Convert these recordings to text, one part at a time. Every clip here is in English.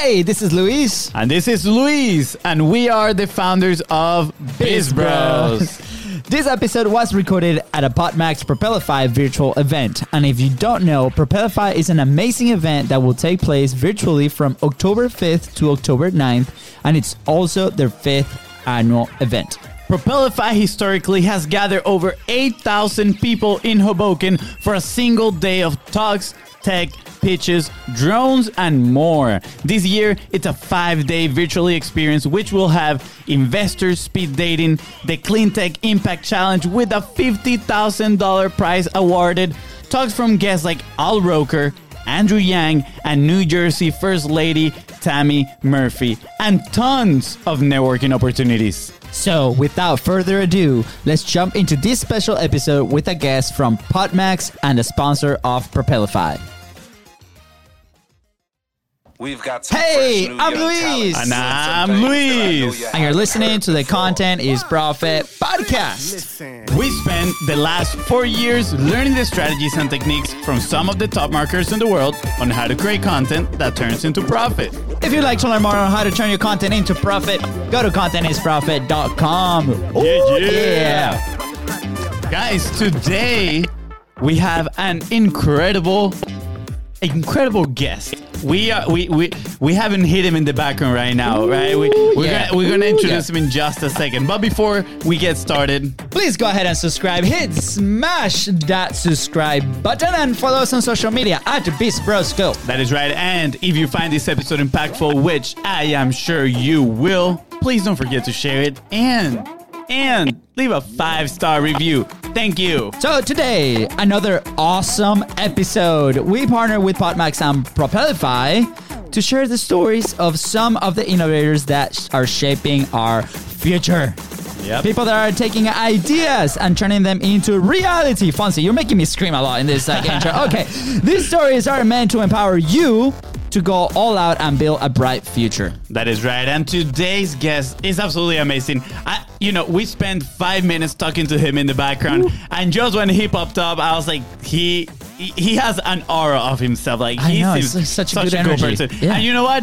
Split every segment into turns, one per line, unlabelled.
Hey, this is Luis.
And this is Luis, and we are the founders of Biz Bros.
This episode was recorded at a PodMax Propelify virtual event. And if you don't know, Propelify is an amazing event that will take place virtually from October 5th to October 9th, and it's also their fifth annual event.
Propelify historically has gathered over 8,000 people in Hoboken for a single day of talks, tech, pitches, drones, and more. This year, it's a five day virtually experience which will have investors speed dating, the Clean Tech Impact Challenge with a $50,000 prize awarded, talks from guests like Al Roker, Andrew Yang, and New Jersey First Lady Tammy Murphy, and tons of networking opportunities.
So, without further ado, let's jump into this special episode with a guest from PodMax and a sponsor of Propelify.
We've got some
Hey,
fresh new
I'm
young
Luis.
And I'm
things that I know
Luis.
you
And you're listening to the
before.
Content is Profit podcast.
We spent the last four years learning the strategies and techniques from some of the top marketers in the world on how to create content that turns into profit.
If you'd like to learn more on how to turn your content into profit, go to contentisprofit.com. Ooh,
yeah. Guys, today we have an incredible, incredible guest. We are we we we haven't hit him in the background right now, right? We, we're
yeah.
gonna we're gonna introduce
yeah.
him in just a second. But before we get started,
Please go ahead and subscribe. Hit smash that subscribe button and follow us on social media at Biz Bros Go.
That is right. And if you find this episode impactful, which I am sure you will, please don't forget to share it and and leave a five star review. Thank you.
So today, another awesome episode. We partner with PodMax and Propelify to share the stories of some of the innovators that are shaping our future.
Yep.
People that are taking ideas and turning them into reality. Fonzie, you're making me scream a lot in this uh, like, intro. Okay, these stories are meant to empower you to go all out and build a bright future.
That is right. And today's guest is absolutely amazing. I, you know, we spent five minutes talking to him in the background, and just when he popped up, I was like, he he has an aura of himself. Like
I
he
know,
seems
it's such a good
cool
energy.
person.
Yeah.
And you know what?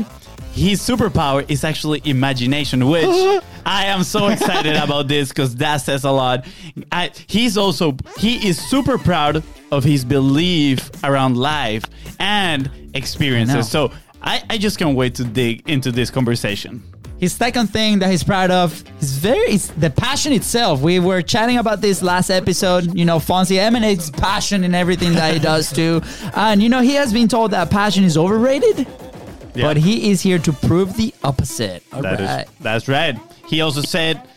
His superpower is actually imagination, which I am so excited about this because that says a lot. I, he's also he is super proud of his belief around life and. Experiences. So I, I just can't wait to dig into this conversation.
His second thing that he's proud of is very is the passion itself. We were chatting about this last episode. You know, Fonzie emanates passion in everything that he does too, and you know he has been told that passion is overrated,
Yeah.
but he is here to prove the opposite. All
That is-
right.
that's right. He also said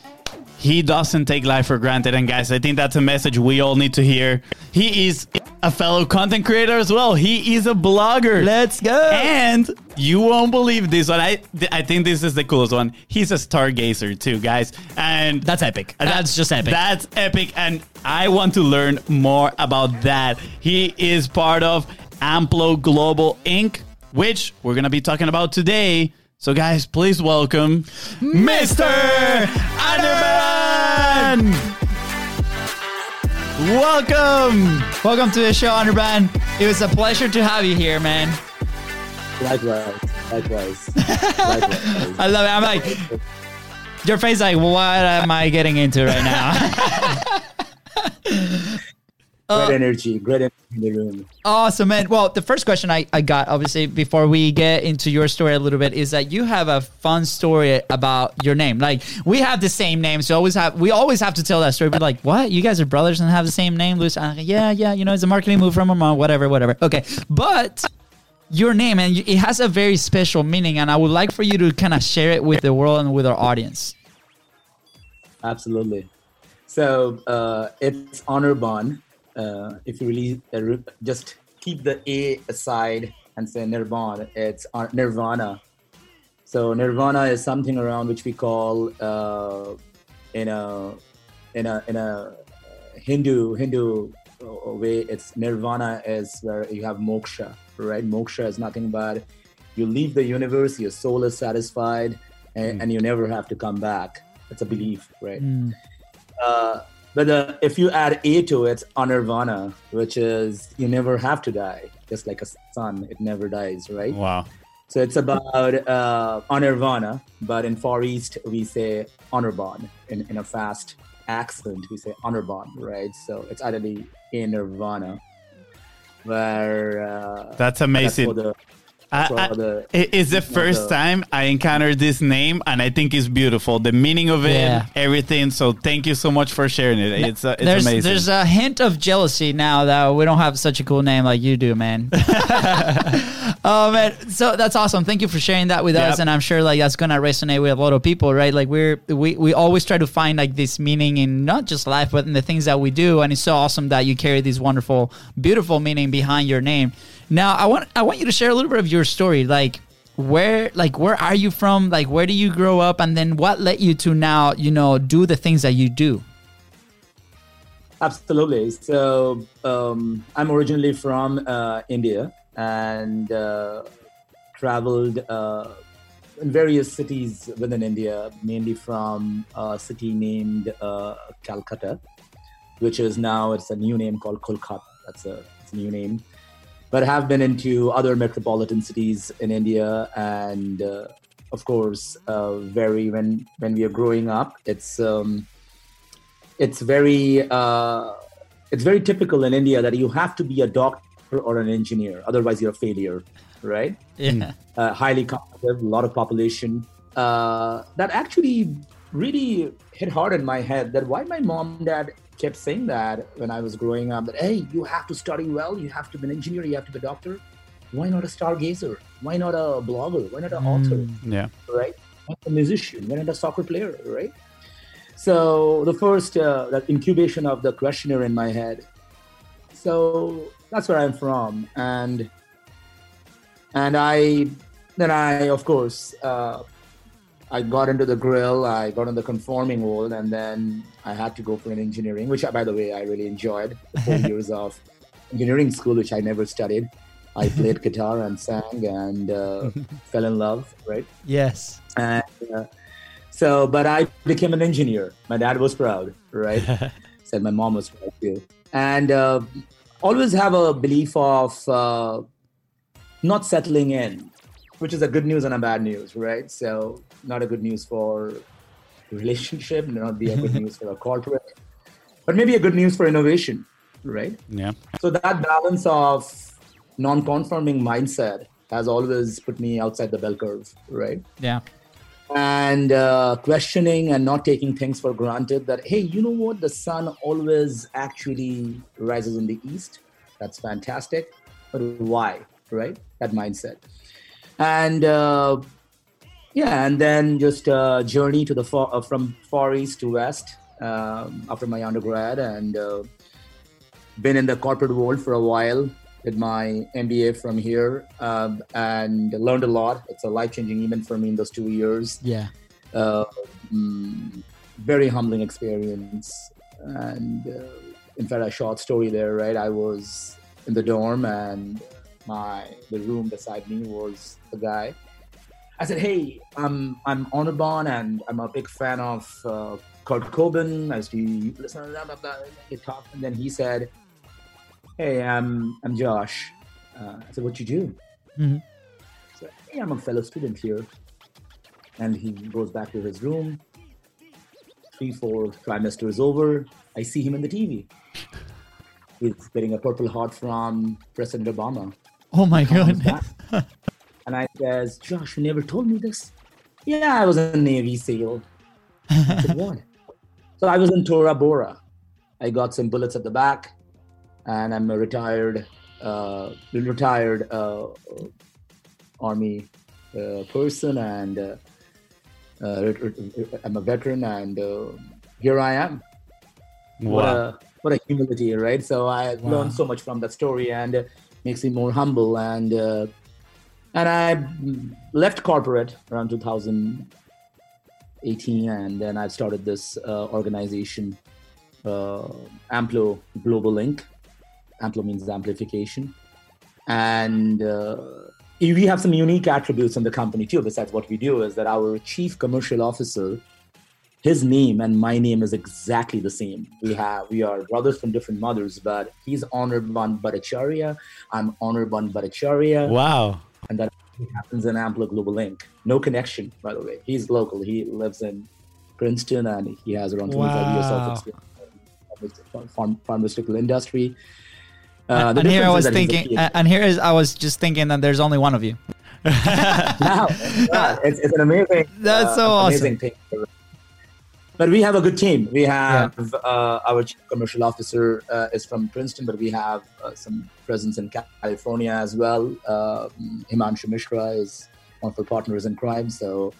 he doesn't take life for granted. And guys, I think that's a message we all need to hear. He is a fellow content creator as well. He is a blogger.
Let's go.
And you won't believe this one. I I think this is the coolest one. He's a stargazer too, guys. And
That's epic. Uh, that's just epic.
That's epic. And I want to learn more about that. He is part of Amplo Global Inc., which we're going to be talking about today. So, guys, please welcome Mr. Anirban! Welcome!
Welcome to the show, Anirban. It was a pleasure to have you here, man.
Likewise, likewise, likewise.
I love it. I'm like, your face, like, what am I getting into right now?
great energy, great energy in the room.
Awesome, man. Well, the first question I, I got, obviously, before we get into your story a little bit, is that you have a fun story about your name. Like, we have the same name, so always have we always have to tell that story. But like, what? You guys are brothers and have the same name, Luis? Like, yeah, yeah. You know, it's a marketing move from my mom. Whatever, whatever. Okay, but your name and it has a very special meaning, and I would like for you to kind of share it with the world and with our audience.
Absolutely. So uh, it's Anirban. Uh, if you really uh, just keep the A aside and say nirvana, it's uh, nirvana. So nirvana is something around which we call uh, in a in a in a Hindu Hindu way. It's nirvana is where you have moksha, right? Moksha is nothing but you leave the universe, your soul is satisfied, and, and you never have to come back. It's a belief, right? Uh, but uh, if you add A to it, it's anirvana, which is you never have to die, just like a sun, it never dies, right?
Wow.
So it's about uh, Anirvana, but in Far East we say Anirban. In, in a fast accent, we say Anirban, right? So it's actually in Nirvana, where uh,
That's amazing.
the-
I- I-
what the-
it- it's the first
the-
time I encountered this name, and I think it's beautiful. The meaning of it,
Yeah.
everything. So thank you so much for sharing it. It's, uh, it's
there's
amazing.
there's a hint of jealousy now that we don't have such a cool name like you do, man. oh man, so that's awesome. Thank you for sharing that with us, and I'm sure like that's gonna resonate with a lot of people, right? Like we're we we always try to find like this meaning in not just life, but in the things that we do, and it's so awesome that you carry this wonderful, beautiful meaning behind your name. Now, I want I want you to share a little bit of your story, like where like where are you from like where do you grow up and then what led you to now you know do the things that you do
Absolutely. So um, I'm originally from uh, India and uh, traveled uh, in various cities within India, mainly from a city named uh, Calcutta, which is now it's a new name called Kolkata. That's a, a new name. But have been into other metropolitan cities in India, and uh, of course, uh, very when when we are growing up, it's um, it's very uh, it's very typical in India that you have to be a doctor or an engineer, otherwise you're a failure, right?
yeah
Uh, highly competitive, a lot of population. Uh, that actually really hit hard in my head. That why my mom and dad kept saying that when I was growing up. That hey, you have to study well, you have to be an engineer, you have to be a doctor. Why not a stargazer? Why not a blogger? Why not an author?
yeah.
right? Not a musician, Why not a soccer player, right? So the first uh, that incubation of the questionnaire in my head. So that's where I'm from, and and I then I of course uh, I got into the grill, I got in the conforming world, and then I had to go for an engineering, which I, by the way I really enjoyed. The four years of engineering school, which I never studied. I played guitar and sang and uh, fell in love, right?
yes
And uh, so, but I became an engineer. My dad was proud, right? Said my mom was proud too. And uh, always have a belief of uh, not settling in, which is a good news and a bad news, right? So, not a good news for relationship, not be a good news for a corporate, but maybe a good news for innovation, right?
Yeah.
So that balance of non-conforming mindset has always put me outside the bell curve, right?
yeah
and uh, questioning and not taking things for granted that hey you know what the sun always actually rises in the east that's fantastic but why right that mindset and uh, yeah and then just uh, journey to the far, uh, from far east to west um, after my undergrad and uh, been in the corporate world for a while did my MBA from here um, and learned a lot. It's a life changing event for me in those two years.
yeah
Uh, mm, very humbling experience. And uh, in fact, a short story there, right? I was in the dorm and my the room beside me was a guy. I said, "Hey, I'm I'm Anirban and I'm a big fan of uh, Kurt Cobain. I used to listen to blah, blah, blah, he talked, and then he said, "Hey, I'm I'm Josh." Uh, I said, "What you do?"
Mhm.
So, "Hey, I'm a fellow student here." And he goes back to his room. Three, four trimesters over, I see him in the TV. He's getting a Purple Heart from President Obama
oh my
comes
god
and I says, Josh, you never told me this. Yeah, I was a Navy SEAL. I said, what? So I was in Tora Bora. I got some bullets at the back, and I'm a retired, uh, retired uh, army uh, person, and uh, uh, ret- ret- I'm a veteran, and uh, here I am what a what a humility right so i
Wow.
learned so much from that story and uh, makes me more humble and uh, and i left corporate around 2018 and then i started this uh, organization uh, amplo global inc. Amplo means amplification. And uh, we have some unique attributes in the company too besides what we do is that our chief commercial officer his name and my name is exactly the same. We have we are brothers from different mothers, but he's Anirban Bhattacharya. I'm Anirban Bhattacharya,
Wow.
and that happens in Amplo Global Inc. No connection, by the way. He's local. He lives in Princeton and he has around 25 years of experience in farm, pharmaceutical industry. Uh,
and here I was
is that he's a
thinking, and here is I was just thinking that there's only one of you.
Wow, yeah, it's, it's an amazing.
That's
uh,
so awesome.
Amazing thing. But we have a good team. We have uh, our chief commercial officer uh, is from Princeton, but we have uh, some presence in California as well. Uh, Himanshu Mishra is one of our partners in crime. So,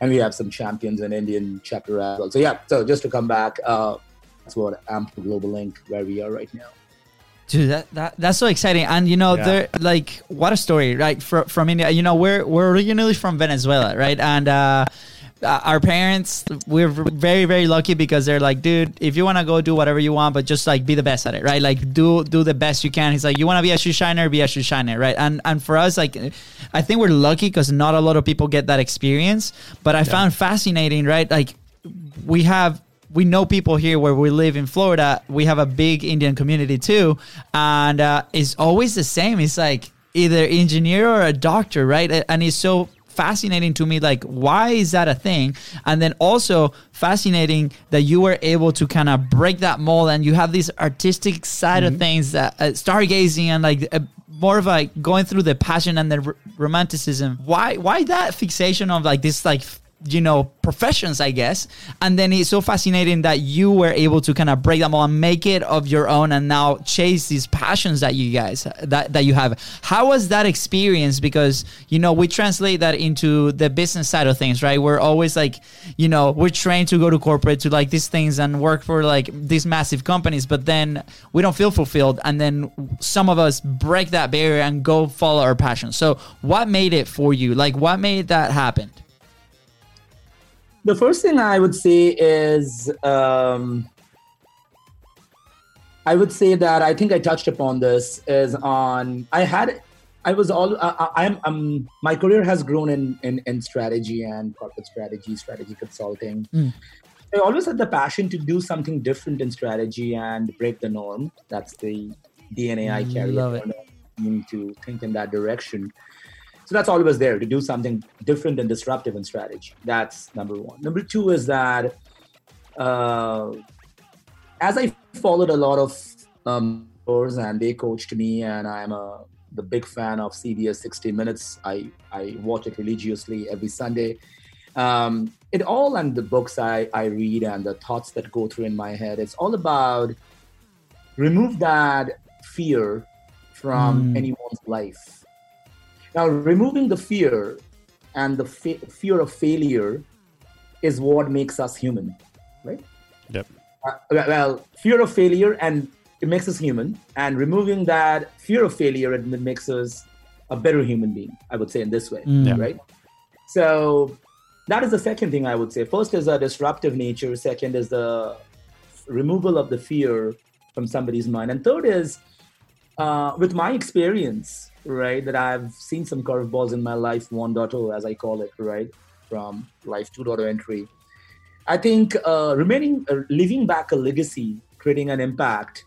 and we have some champions in Indian chapter as well. So yeah. So just to come back, uh, that's what Amplo Global Inc where we are right now.
Dude, that, that that's so exciting, and you know,
Yeah.
they're like, what a story, right? From from India, you know, we're we're originally from Venezuela, right? And uh, our parents, we're very very lucky because they're like, dude, if you want to go do whatever you want, but just like be the best at it, right? Like do do the best you can. He's like, you want to be a shoe shiner, be a shoe shiner, right? And and for us, like, I think we're lucky because not a lot of people get that experience. But I found fascinating, right? Like we have we know people here where we live in Florida. We have a big Indian community too, and uh, it's always the same. It's like either engineer or a doctor, right? And it's so fascinating to me. Like, why is that a thing? And then also fascinating that you were able to kind of break that mold, and you have this artistic side of things, that uh, stargazing, and like. Uh, more of like going through the passion and the r- romanticism. Why? Why that fixation of like this like you know professions i guess. And then it's so fascinating that you were able to kind of break them all and make it of your own and now chase these passions that you guys that, that you have. How was that experience? Because you know we translate that into the business side of things right? We're always like you know we're trained to go to corporate to like these things and work for like these massive companies but then we don't feel fulfilled. And then some of us break that barrier and go follow our passion. So what made it for you? Like what made that happen
The first thing I would say is um, I would say that I think I touched upon this is on I had I was all I, I- I'm my career has grown in, in in strategy and corporate strategy, strategy consulting.
Mm.
I always had the passion to do something different in strategy and break the norm. That's the DNA I carry.
Love it.
and I need to think in that direction. So that's always there to do something different and disruptive in strategy. That's number one. Number two is that uh, as I followed a lot of um, and they coached me, and I'm a the big fan of CBS 60 Minutes. I I watch it religiously every Sunday. Um, it all and the books I, I read and the thoughts that go through in my head. It's all about remove that fear from
Mm.
anyone's life. Now, removing the fear and the fa- fear of failure is what makes us human, right?
Yep.
Uh, well, fear of failure and it makes us human, and removing that fear of failure it makes us a better human being. I would say in this way,
Mm.
Right? So that is the second thing I would say. First is a disruptive nature. Second is the removal of the fear from somebody's mind, and third is uh, with my experience, right? That I've seen some curveballs in my life 1.0, as I call it, right? From life 2.0 entry. I think uh, remaining, uh, leaving back a legacy, creating an impact,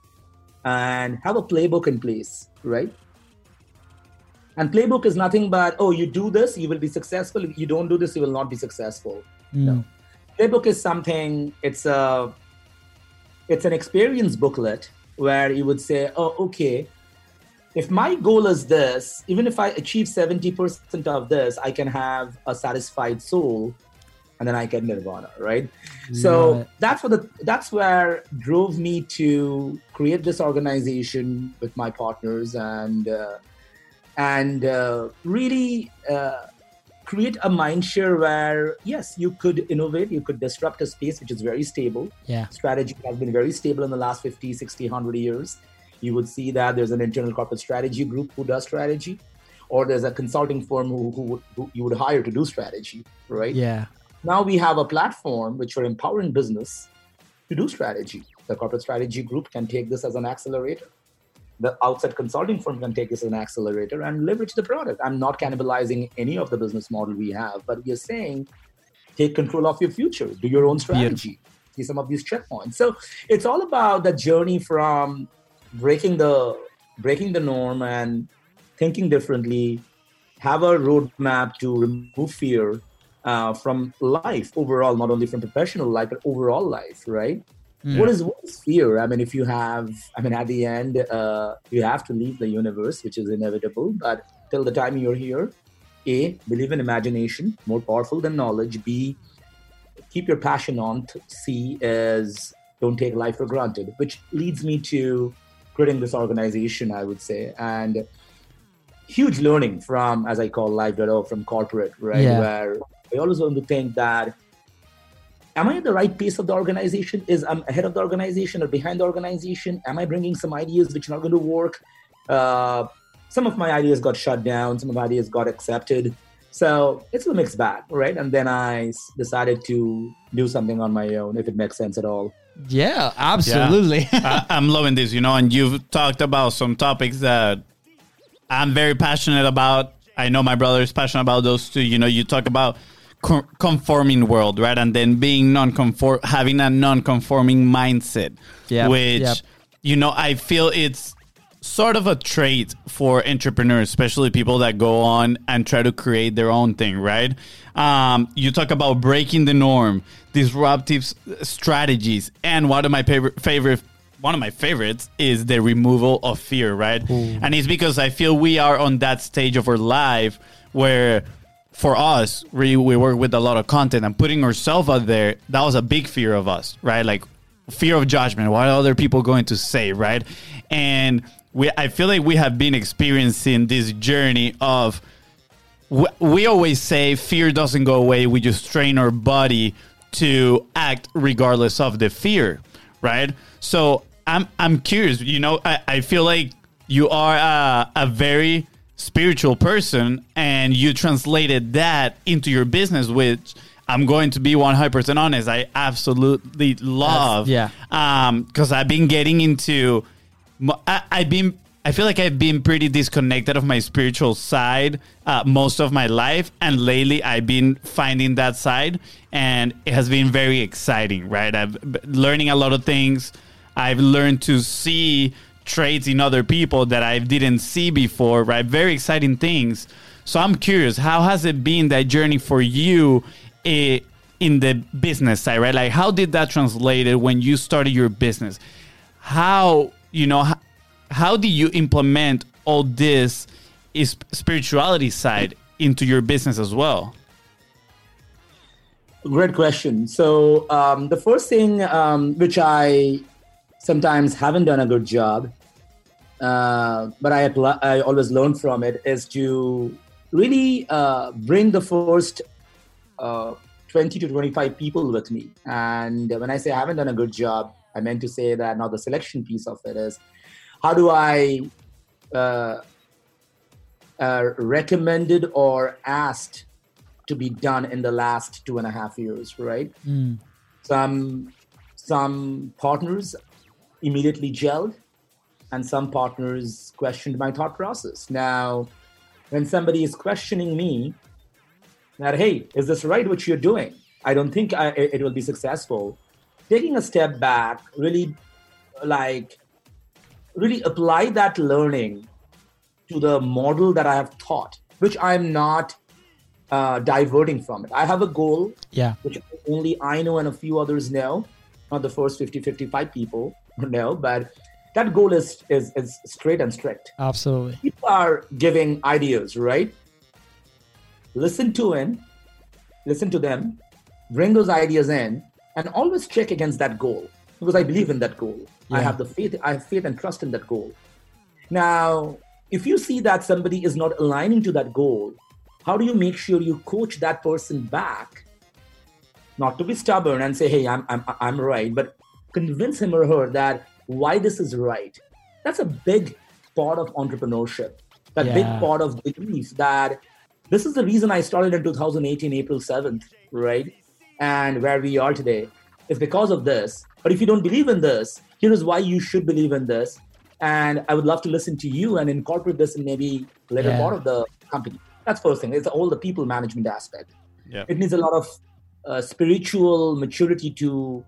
and have a playbook in place, right? And playbook is nothing but, oh, you do this, you will be successful. If you don't do this, you will not be successful.
Mm.
Playbook is something, it's a, it's an experience booklet where you would say, oh, okay, if my goal is this, even if I achieve 70% of this, I can have a satisfied soul and then I get nirvana, right?
Love
so that's what the that's where drove me to create this organization with my partners and uh, and uh, really uh, create a mind share where yes, you could innovate, you could disrupt a space which is very stable
Yeah.
strategy has been very stable in the last 50 60 100 years you would see that there's an internal corporate strategy group who does strategy or there's a consulting firm who, who, would, who you would hire to do strategy right?
Yeah.
now we have a platform which we're empowering business to do strategy. The corporate strategy group can take this as an accelerator. The outside consulting firm can take this as an accelerator and leverage the product. I'm not cannibalizing any of the business model we have but we are saying take control of your future. Do your own strategy. See some of these checkpoints. So it's all about the journey from breaking the breaking the norm and thinking differently have a roadmap to remove fear uh, from life overall, not only from professional life, but overall life, right? What is what is fear? I mean, if you have, I mean, at the end, uh, you have to leave the universe, which is inevitable. But till the time you're here, a believe in imagination, more powerful than knowledge. B keep your passion on. C is don't take life for granted, which leads me to creating this organization, I would say, and huge learning from, as I call Live.O, from corporate, right?
Yeah.
Where I always want to think that, am I at the right piece of the organization? Is I'm ahead of the organization or behind the organization? Am I bringing some ideas which are not going to work? Uh, some of my ideas got shut down. Some of my ideas got accepted. So it's a mixed bag, right? And then I decided to do something on my own, if it makes sense at all.
Yeah, absolutely.
I, I'm loving this, you know, and you've talked about some topics that I'm very passionate about. I know my brother is passionate about those too. You know, you talk about conforming world, right? And then being non-conform, having a non-conforming mindset,
Yep,
which,
yep.
you know, I feel it's sort of a trait for entrepreneurs, especially people that go on and try to create their own thing, right? Um, you talk about breaking the norm, disruptive strategies, and one of my favorite favorite one of my favorites is the removal of fear, right? And it's because I feel we are on that stage of our life where for us, we, we work with a lot of content and putting ourselves out there, that was a big fear of us, right? Like fear of judgment. What are other people going to say, right? And we, I feel like we have been experiencing this journey of we, we always say fear doesn't go away. We just train our body to act regardless of the fear, right? So I'm I'm curious. You know, I, I feel like you are a, a very spiritual person, and you translated that into your business, which I'm going to be 100% honest. I absolutely love.
yeah.
Um, because I've been getting into, I, I've been, I feel like I've been pretty disconnected of my spiritual side uh, most of my life, and lately I've been finding that side, and it has been very exciting. Right, I've learning a lot of things. I've learned to see traits in other people that I didn't see before. Right, very exciting things. So I'm curious, how has it been that journey for you? eh, in the business side, right? Like, how did that translate it when you started your business? How, you know, how, how do you implement all this is spirituality side into your business as well?
Great question. So um, the first thing um, which I sometimes haven't done a good job, uh, but I apply, I always learn from it is to really uh, bring the first uh, 20 to 25 people with me. And when I say I haven't done a good job, I meant to say that now the selection piece of it is how do I uh, uh, recommended or asked to be done in the last two and a half years, right? Some some partners immediately gelled, and some partners questioned my thought process. Now, when somebody is questioning me, that hey, is this right what you're doing? I don't think I, it it will be successful. Taking a step back, really, like, really apply that learning to the model that I have taught, which I'm not uh, diverting from it. I have a goal,
Yeah.
which only I know and a few others know, not the first 50, 55 people know, but that goal is, is, is straight and strict.
Absolutely.
People are giving ideas, right? Listen to him, listen to them, bring those ideas in, and always check against that goal because I believe in that goal. I have the faith, I have faith and trust in that goal. Now, if you see that somebody is not aligning to that goal, how do you make sure you coach that person back? Not to be stubborn and say, "Hey, I'm I'm I'm right," but convince him or her that why this is right. That's a big part of entrepreneurship. That big part of belief that this is the reason I started in 2018, April 7th, right? And where we are today is because of this. But if you don't believe in this, here is why you should believe in this. And I would love to listen to you and incorporate this in maybe later
Yeah.
part of the company. That's first thing. It's all the people management aspect.
Yeah.
It needs a lot of uh, spiritual maturity to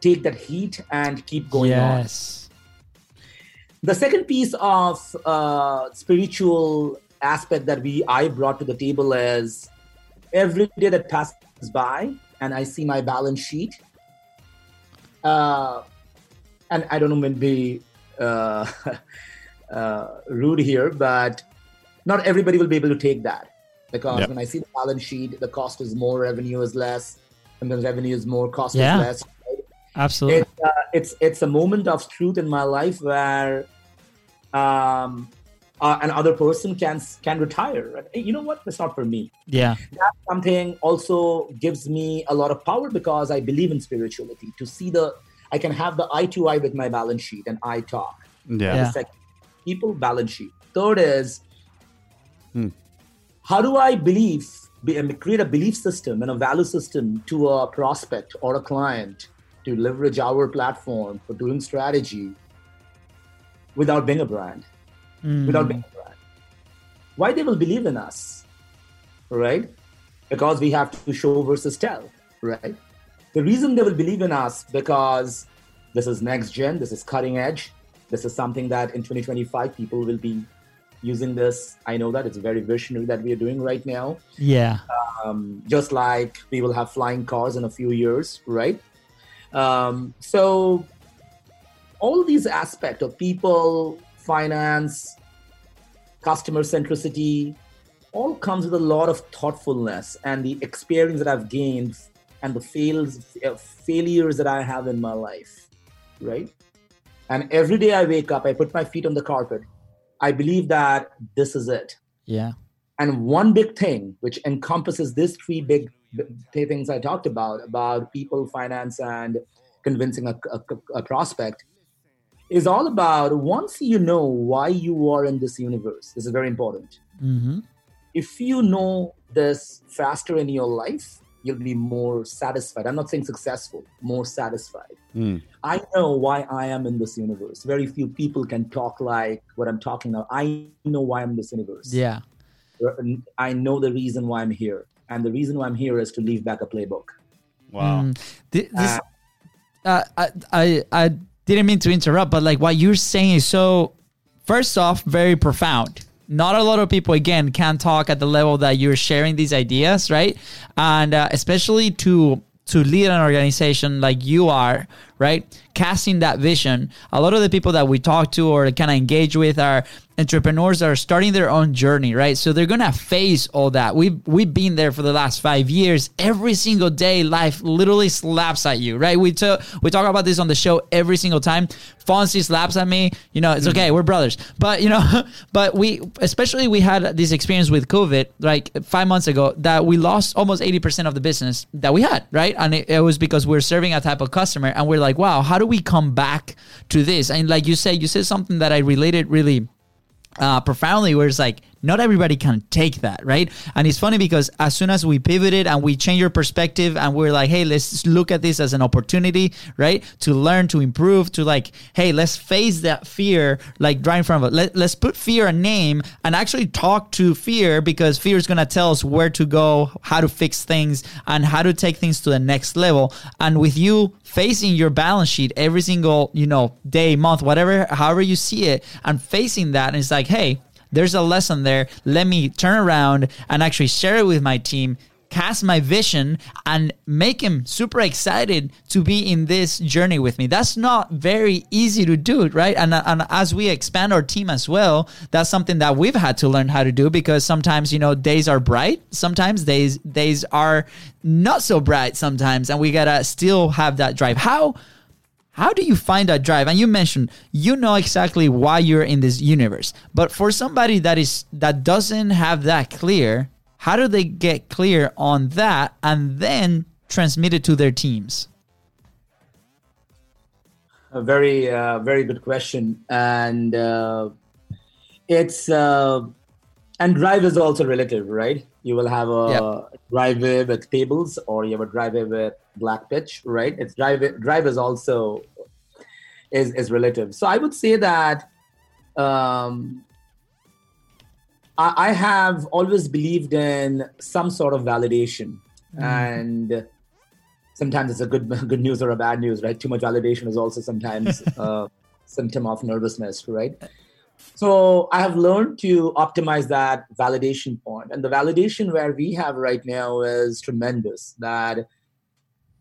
take that heat and keep going on.
yes.
The second piece of uh, spiritual aspect that we I brought to the table is every day that passes by and I see my balance sheet. Uh, and I don't know maybe uh, uh, rude here, but not everybody will be able to take that because
Yep.
when I see the balance sheet, the cost is more, revenue is less, and the revenue is more, cost
Yeah.
is less.
Absolutely.
It's uh, it's it's a moment of truth in my life where um, uh, an other person can can retire. Right? Hey, you know what? That's not for me.
yeah.
That something also gives me a lot of power because I believe in spirituality. To see the, I can have the eye to eye with my balance sheet and I talk.
Yeah.
Yeah.
The second, people balance sheet. Third is,
Hmm.
how do I believe, um, create a belief system and a value system to a prospect or a client to leverage our platform for doing strategy without being a brand,
Mm.
without being brand? Why they will believe in us, right? Because we have to show versus tell, right? The reason they will believe in us because this is next gen, this is cutting edge, this is something that in 2025 people will be using this. I know that it's very visionary that we are doing right now.
Yeah.
Um, just like we will have flying cars in a few years, right? Um, so all these aspects of people, finance, customer centricity, all comes with a lot of thoughtfulness and the experience that I've gained and the fails, uh, failures that I have in my life, right? And every day I wake up, I put my feet on the carpet. I believe that this is it.
Yeah.
And one big thing, which encompasses these three big things I talked about, about people, finance, and convincing a, a, a prospect, is all about once you know why you are in this universe, this is very important.
Mm-hmm.
If you know this faster in your life, you'll be more satisfied. I'm not saying successful, more satisfied.
Mm.
I know why I am in this universe. Very few people can talk like what I'm talking now. I know why I'm in this universe.
Yeah.
I know the reason why I'm here. And the reason why I'm here is to leave back a playbook.
Wow.
Mm. Th- this, uh, I, I, I didn't mean to interrupt, but like what you're saying is so, first off, very profound. Not a lot of people, again, can talk at the level that you're sharing these ideas, right? And uh, especially to to lead an organization like you are, right? Casting that vision. A lot of the people that we talk to or kind of engage with are entrepreneurs that are starting their own journey, right? So they're gonna face all that. We've we've been there for the last five years. Every single day, life literally slaps at you, right? We talk we talk about this on the show every single time. Fonzie slaps at me. You know, it's mm-hmm. okay. We're brothers. But you know, but we especially we had this experience with COVID like five months ago that we lost almost eighty percent of the business that we had, right? And it, it was because we're serving a type of customer, and we're like, wow, how do we come back to this? And like you said, you said something that I related really uh, profoundly where it's like not everybody can take that right? And it's funny because as soon as we pivoted and we change your perspective and we're like hey let's look at this as an opportunity right? To learn to improve to like hey let's face that fear like right in front of us. Let, let's put fear a name and actually talk to fear because fear is going to tell us where to go how to fix things and how to take things to the next level. And with you facing your balance sheet every single you know day month whatever however you see it and facing that and it's like hey there's a lesson there. Let me turn around and actually share it with my team cast my vision and make him super excited to be in this journey with me. That's not very easy to do right? And, and as we expand our team as well that's something that we've had to learn how to do because sometimes you know days are bright. Sometimes days days are not so bright sometimes and we gotta still have that drive. How how do you find that drive? And you mentioned you know exactly why you're in this universe. But for somebody that is that doesn't have that clear how do they get clear on that and then transmit it to their teams
A very, uh, very good question, and uh, it's uh, and drive is also relative, right? You will have a
Yep.
driveway with tables, or you have a driveway with black pitch, right? It's drive. Drive is also is is relative. So I would say that um, I, I have always believed in some sort of validation, and sometimes it's a good good news or a bad news, right? Too much validation is also sometimes a symptom of nervousness, right? So I have learned to optimize that validation. And the validation where we have right now is tremendous. That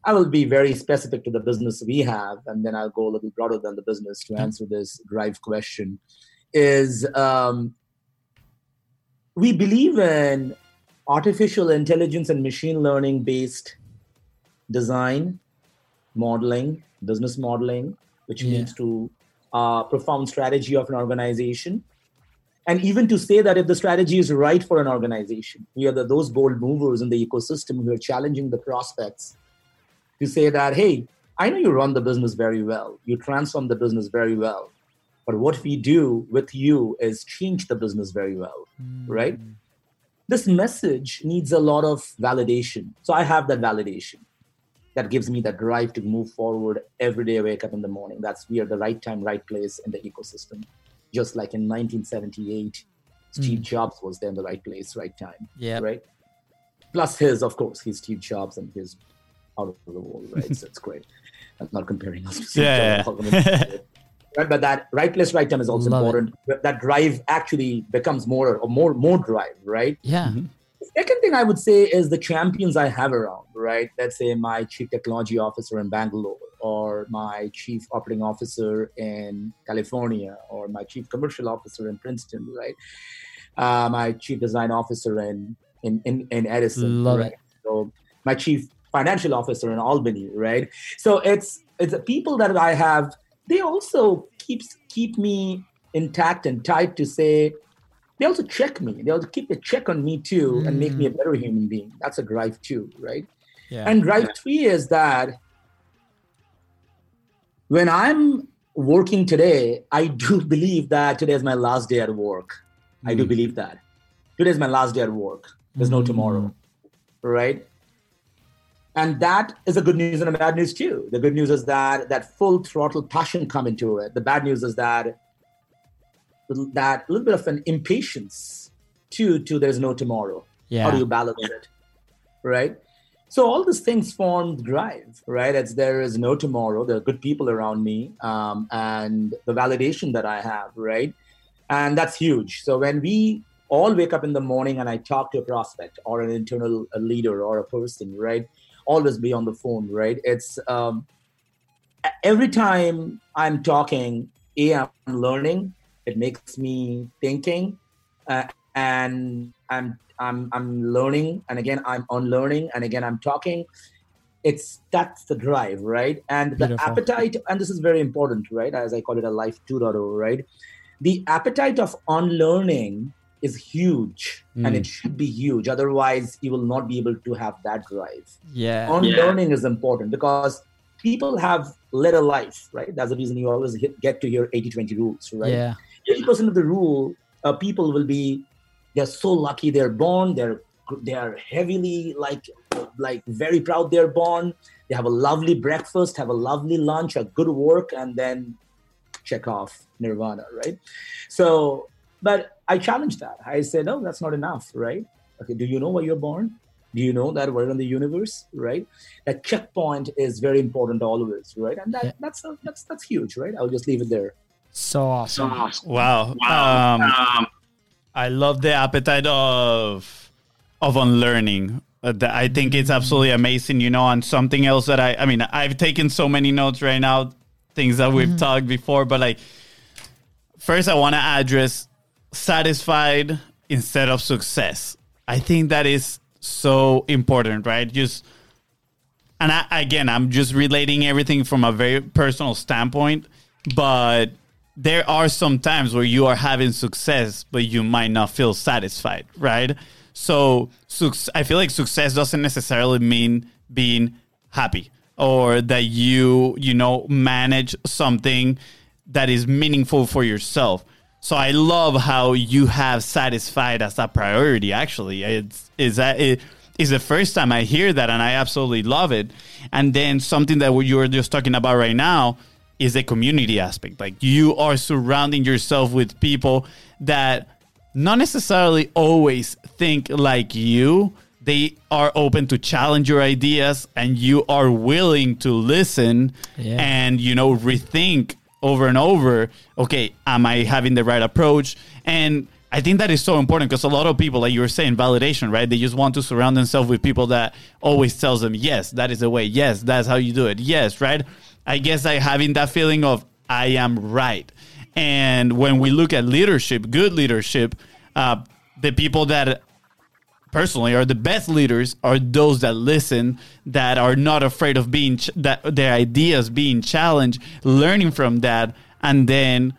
I will be very specific to the business we have, and then I'll go a little broader than the business to answer this drive question. Is um, we believe in artificial intelligence and machine learning based design, modeling, business modeling, which
Yeah.
leads to uh, profound strategy of an organization. And even to say that if the strategy is right for an organization, we are the, those bold movers in the ecosystem who are challenging the prospects to say that, hey, I know you run the business very well, you transform the business very well, but what we do with you is change the business very well, hmm. right? This message needs a lot of validation. So I have that validation that gives me that drive to move forward every day I wake up in the morning. That's we are the right time, right place in the ecosystem. Just like in 1978, Steve hmm. Jobs was there in the right place, right time.
Yeah.
Right. Plus his, of course, he's Steve Jobs and his out of the world, right? so it's great. I'm not comparing us to Steve
Yeah,
Jobs. right, but that right place, right time is also
Love it.
important. That drive actually becomes more or more more drive, right?
Yeah.
Second thing I would say is the champions I have around, right? Let's say my chief technology officer in Bangalore, or my chief operating officer in California, or my chief commercial officer in Princeton, right? Uh, my chief design officer in in in, in Edison,
Love
right?
it.
So my chief financial officer in Albany, right? So it's it's the people that I have. They also keeps keep me intact and tight to say they also check me. They also keep a check on me too and make me a mm. better human being. That's a drive too, right?
Yeah.
And drive three is that when I'm working today, I do believe that today is my last day at work. I do mm. believe that. Today is my last day at work. There's no mm. tomorrow, right? And that is a good news and a bad news too. The good news is that that full throttle passion come into it. The bad news is that that little bit of an impatience to to there's no tomorrow.
Yeah.
How do you balance it? Right? So all these things form drive, right? It's there is no tomorrow. There are good people around me, um, and the validation that I have, right? And that's huge. So when we all wake up in the morning and I talk to a prospect or an internal a leader or a person, right? Always be on the phone, right? It's um, every time I'm talking, a I'm learning. It makes me thinking, uh, and I'm I'm I'm learning, and again I'm unlearning, and again I'm talking. It's that's the drive, right? And the
Beautiful.
appetite, and this is very important, right? As I call it, a life 2.0, right? The appetite of unlearning is huge, and it should be huge. Otherwise, you will not be able to have that drive
Yeah.
on learning is important because people have led a life, right? That's the reason you always hit, get to hear 80 20 rules, right?
Yeah.
80% of the rule, uh, people will be, they're so lucky they're born, they're they are heavily like like very proud they're born they have a lovely breakfast have a lovely lunch a good work and then check off nirvana right so but i challenge that i say no that's not enough right okay do you know where you're born do you know that we're in the universe right that checkpoint is very important always right and that
Yeah.
that's a, that's that's huge right i'll just leave it there
So awesome.
Wow. Um, I love the appetite of of unlearning. I think it's absolutely amazing. You know, and something else that I I mean, I've taken so many notes right now, things that we've talked before, but like first I want to address satisfied instead of success. I think that is so important, right? Just and I, again, I'm just relating everything from a very personal standpoint, but there are some times where you are having success, but you might not feel satisfied, right? So, I feel like success doesn't necessarily mean being happy or that you, you know, manage something that is meaningful for yourself. So I love how you have satisfied as a priority. Actually, it's is that it is the first time I hear that, and I absolutely love it. And then something that you were just talking about right now is the community aspect. Like you are surrounding yourself with people that not necessarily always think like you. They are open to challenge your ideas, and you are willing to listen
Yeah.
and you know rethink over and over, okay, am I having the right approach? And I think that is so important because a lot of people, like you were saying, validation, right? They just want to surround themselves with people that always tells them, yes, that is the way. Yes, that's how you do it. Yes, right? I guess like having that feeling of I am right. And when we look at leadership, good leadership, uh, the people that personally are the best leaders are those that listen that are not afraid of being ch- that their ideas being challenged learning from that and then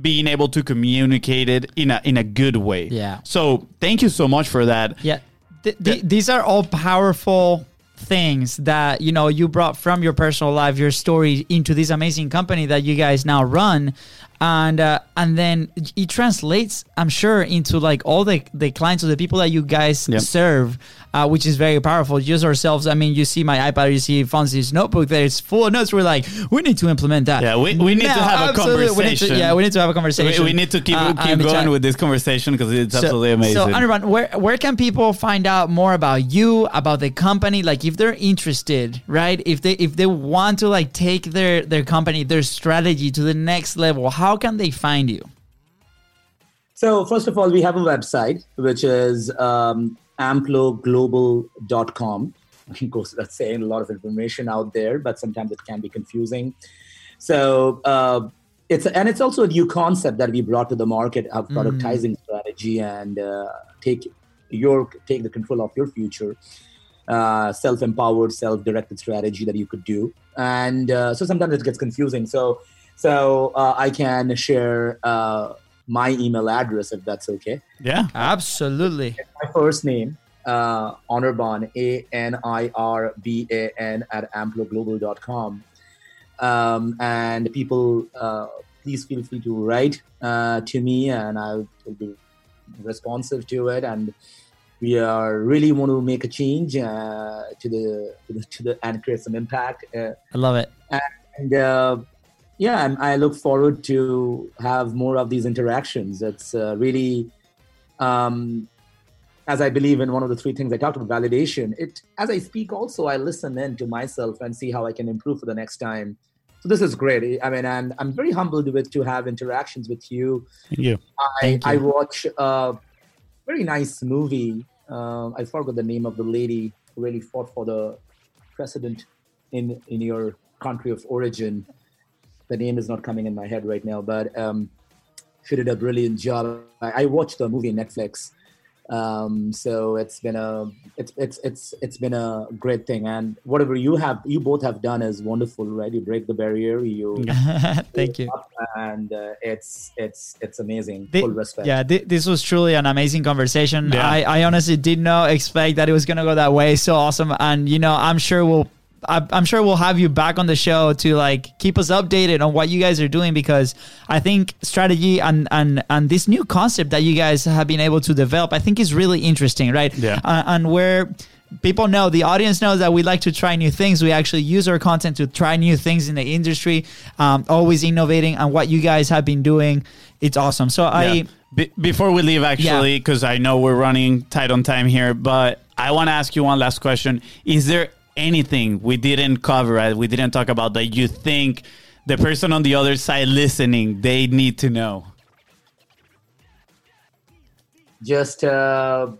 being able to communicate it in a in a good way
Yeah.
so thank you so much for that
Yeah. Th- th- these are all powerful things that you know you brought from your personal life your story into this amazing company that you guys now run and uh, and then it translates i'm sure into like all the the clients or the people that you guys
Yep.
serve uh, which is very powerful just ourselves i mean you see my ipad you see fonzie's notebook there it's full of notes we're like we need to implement that
Yeah, we- we need to have a
absolutely. We need to-
conversation.
yeah we need to have a conversation
we need to keep
Uh,
keep going with this conversation because it's absolutely amazing
So, Anirban, where where can people find out more about you, about the company? Like, if they're interested, right? If they if they want to like take their their company, their strategy to the next level, how can they find you?
So first of all, we have a website which is um, amploglobal.com. Of course, that's saying a lot of information out there, but sometimes it can be confusing. So uh, it's and it's also a new concept that we brought to the market of productizing strategy and uh, take your take the control of your future. Uh, self-empowered, self-directed strategy that you could do, and uh, so sometimes it gets confusing. So, so uh, I can share uh, my email address if that's okay.
yeah
Absolutely.
My first name, uh, Anirban, A N I R B A N at amploglobal.com. Um, and people, uh, please feel free to write uh, to me, and I will be responsive to it. And we are really want to make a change uh, to the to the, to the and create some impact. Uh,
I love it.
and uh, yeah, and I look forward to have more of these interactions. It's uh, really, um, as I believe in one of the three things I talked about, validation. It as I speak, also I listen in to myself and see how I can improve for the next time. So this is great. I mean, and I'm very humbled with to have interactions with you.
you
I,
Thank you.
I watch a very nice movie. Um, I forgot the name of the lady who really fought for the president in in your country of origin. The name is not coming in my head right now, but um, she did a brilliant job. I, I watched the movie on Netflix, um, so it's been a it's it's it's it's been a great thing. And whatever you have, you both have done is wonderful, right? You break the barrier, you
Thank you.
and uh, it's it's it's amazing.
Thi-
Full respect.
Yeah, thi- this was truly an amazing conversation.
Yeah.
I, I honestly did not expect that it was gonna go that way. So awesome, and you know, I'm sure we'll. I- I'm sure we'll have you back on the show to like keep us updated on what you guys are doing because I think strategy and and and this new concept that you guys have been able to develop, I think is really interesting, right?
Yeah.
Uh, and where people know the audience knows that we like to try new things we actually use our content to try new things in the industry um, always innovating and what you guys have been doing it's awesome so i
Yeah. Be- before we leave, actually, because I know we're running tight on time here, but I want to ask you one last question. Is there anything we didn't cover, uh, we didn't talk about that you think the person on the other side listening, they need to know?
Just uh,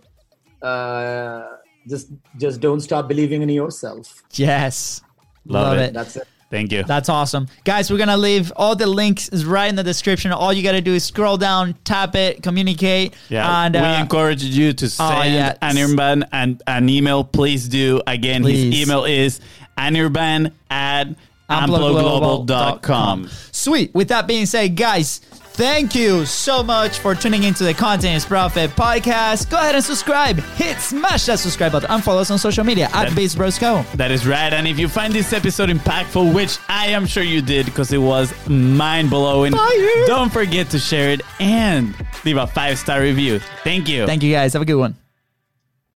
uh, just just don't stop believing in yourself.
yes
Love
love,
it.
it.
That's it.
Thank you.
That's awesome. Guys, we're going to leave all the links is right in the description. All you got to do is scroll down, tap it, communicate.
Yeah,
And,
we
uh,
encourage you to send
yeah.
Anirban an, an email. Please do. Again,
Please.
his email is anirban at amploglobal.com.
Sweet. With that being said, guys, thank you so much for tuning into the Content is Profit podcast. Go ahead and subscribe. Hit smash that subscribe button and follow us on social media at
Biz Bros
BizBrosCo.
That is right. And if you find this episode impactful, which I am sure you did because it was mind blowing, don't forget to share it and leave a five star review. Thank you.
Thank you guys. Have a good one.